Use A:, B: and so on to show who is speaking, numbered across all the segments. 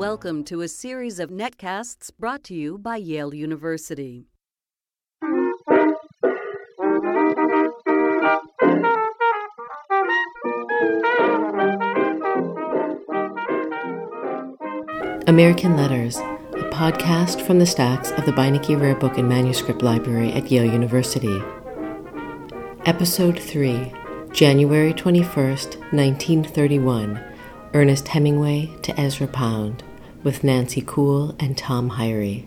A: Welcome to a series of netcasts brought to you by Yale University.
B: American Letters, a podcast from the stacks of the Beinecke Rare Book and Manuscript Library at Yale University. Episode 3, January 21st, 1931. Ernest Hemingway to Ezra Pound, with Nancy Kuhl and Tom Hyry.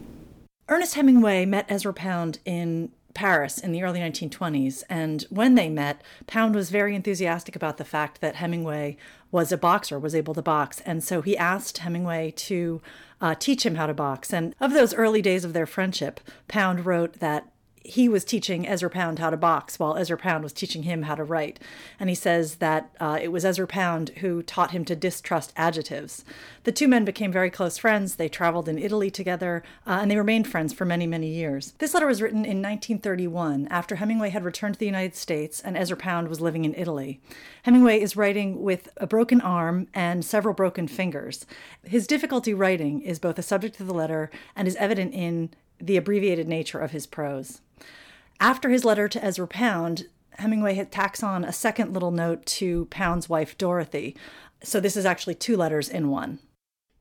C: Ernest Hemingway met Ezra Pound in Paris in the early 1920s. And when they met, Pound was very enthusiastic about the fact that Hemingway was a boxer, was able to box. And so he asked Hemingway to uh, teach him how to box. And of those early days of their friendship, Pound wrote that he was teaching Ezra Pound how to box while Ezra Pound was teaching him how to write. And he says that uh, it was Ezra Pound who taught him to distrust adjectives. The two men became very close friends. They traveled in Italy together, uh, and they remained friends for many, many years. This letter was written in 1931 after Hemingway had returned to the United States and Ezra Pound was living in Italy. Hemingway is writing with a broken arm and several broken fingers. His difficulty writing is both a subject of the letter and is evident in the abbreviated nature of his prose. After his letter to Ezra Pound, Hemingway hit tacks on a second little note to Pound's wife, Dorothy. So this is actually two letters in one.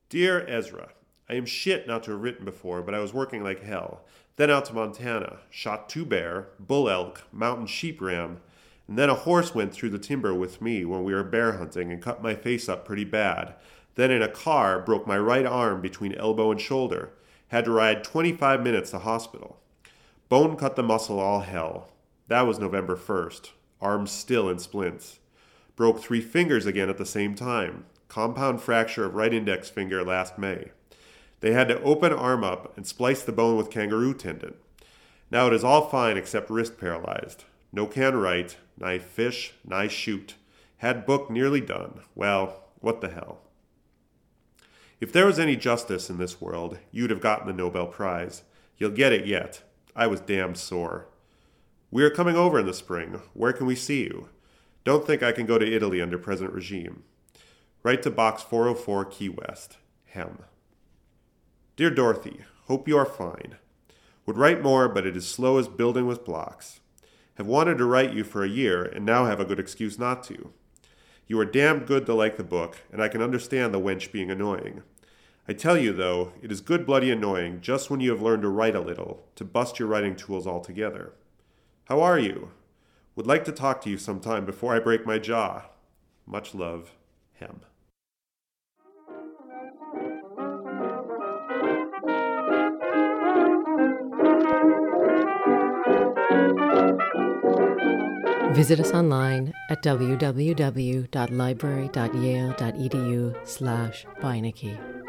D: Dear Ezra, I am shit not to have written before, but I was working like hell. Then out to Montana, shot two bear, bull elk, mountain sheep ram, and then a horse went through the timber with me when we were bear hunting and cut my face up pretty bad. Then in a car, broke my right arm between elbow and shoulder. Had to ride 25 minutes to hospital. Bone cut the muscle all hell. That was November 1st. Arm still in splints. Broke three fingers again at the same time. Compound fracture of right index finger last May. They had to open arm up and splice the bone with kangaroo tendon. Now it is all fine except wrist paralyzed. No can write, nigh fish, nigh shoot. Had book nearly done. Well, what the hell. If there was any justice in this world, you'd have gotten the Nobel Prize. You'll get it yet. I was damned sore. We are coming over in the spring. Where can we see you? Don't think I can go to Italy under present regime. Write to Box 404 Key West. Hem. Dear Dorothy, hope you are fine. Would write more, but it is slow as building with blocks. Have wanted to write you for a year, and now have a good excuse not to. You are damned good to like the book, and I can understand the wench being annoying. I tell you, though, it is good bloody annoying just when you have learned to write a little, to bust your writing tools altogether. How are you? Would like to talk to you sometime before I break my jaw. Much love, Hem.
B: Visit us online at www.library.yale.edu slash Beinecke.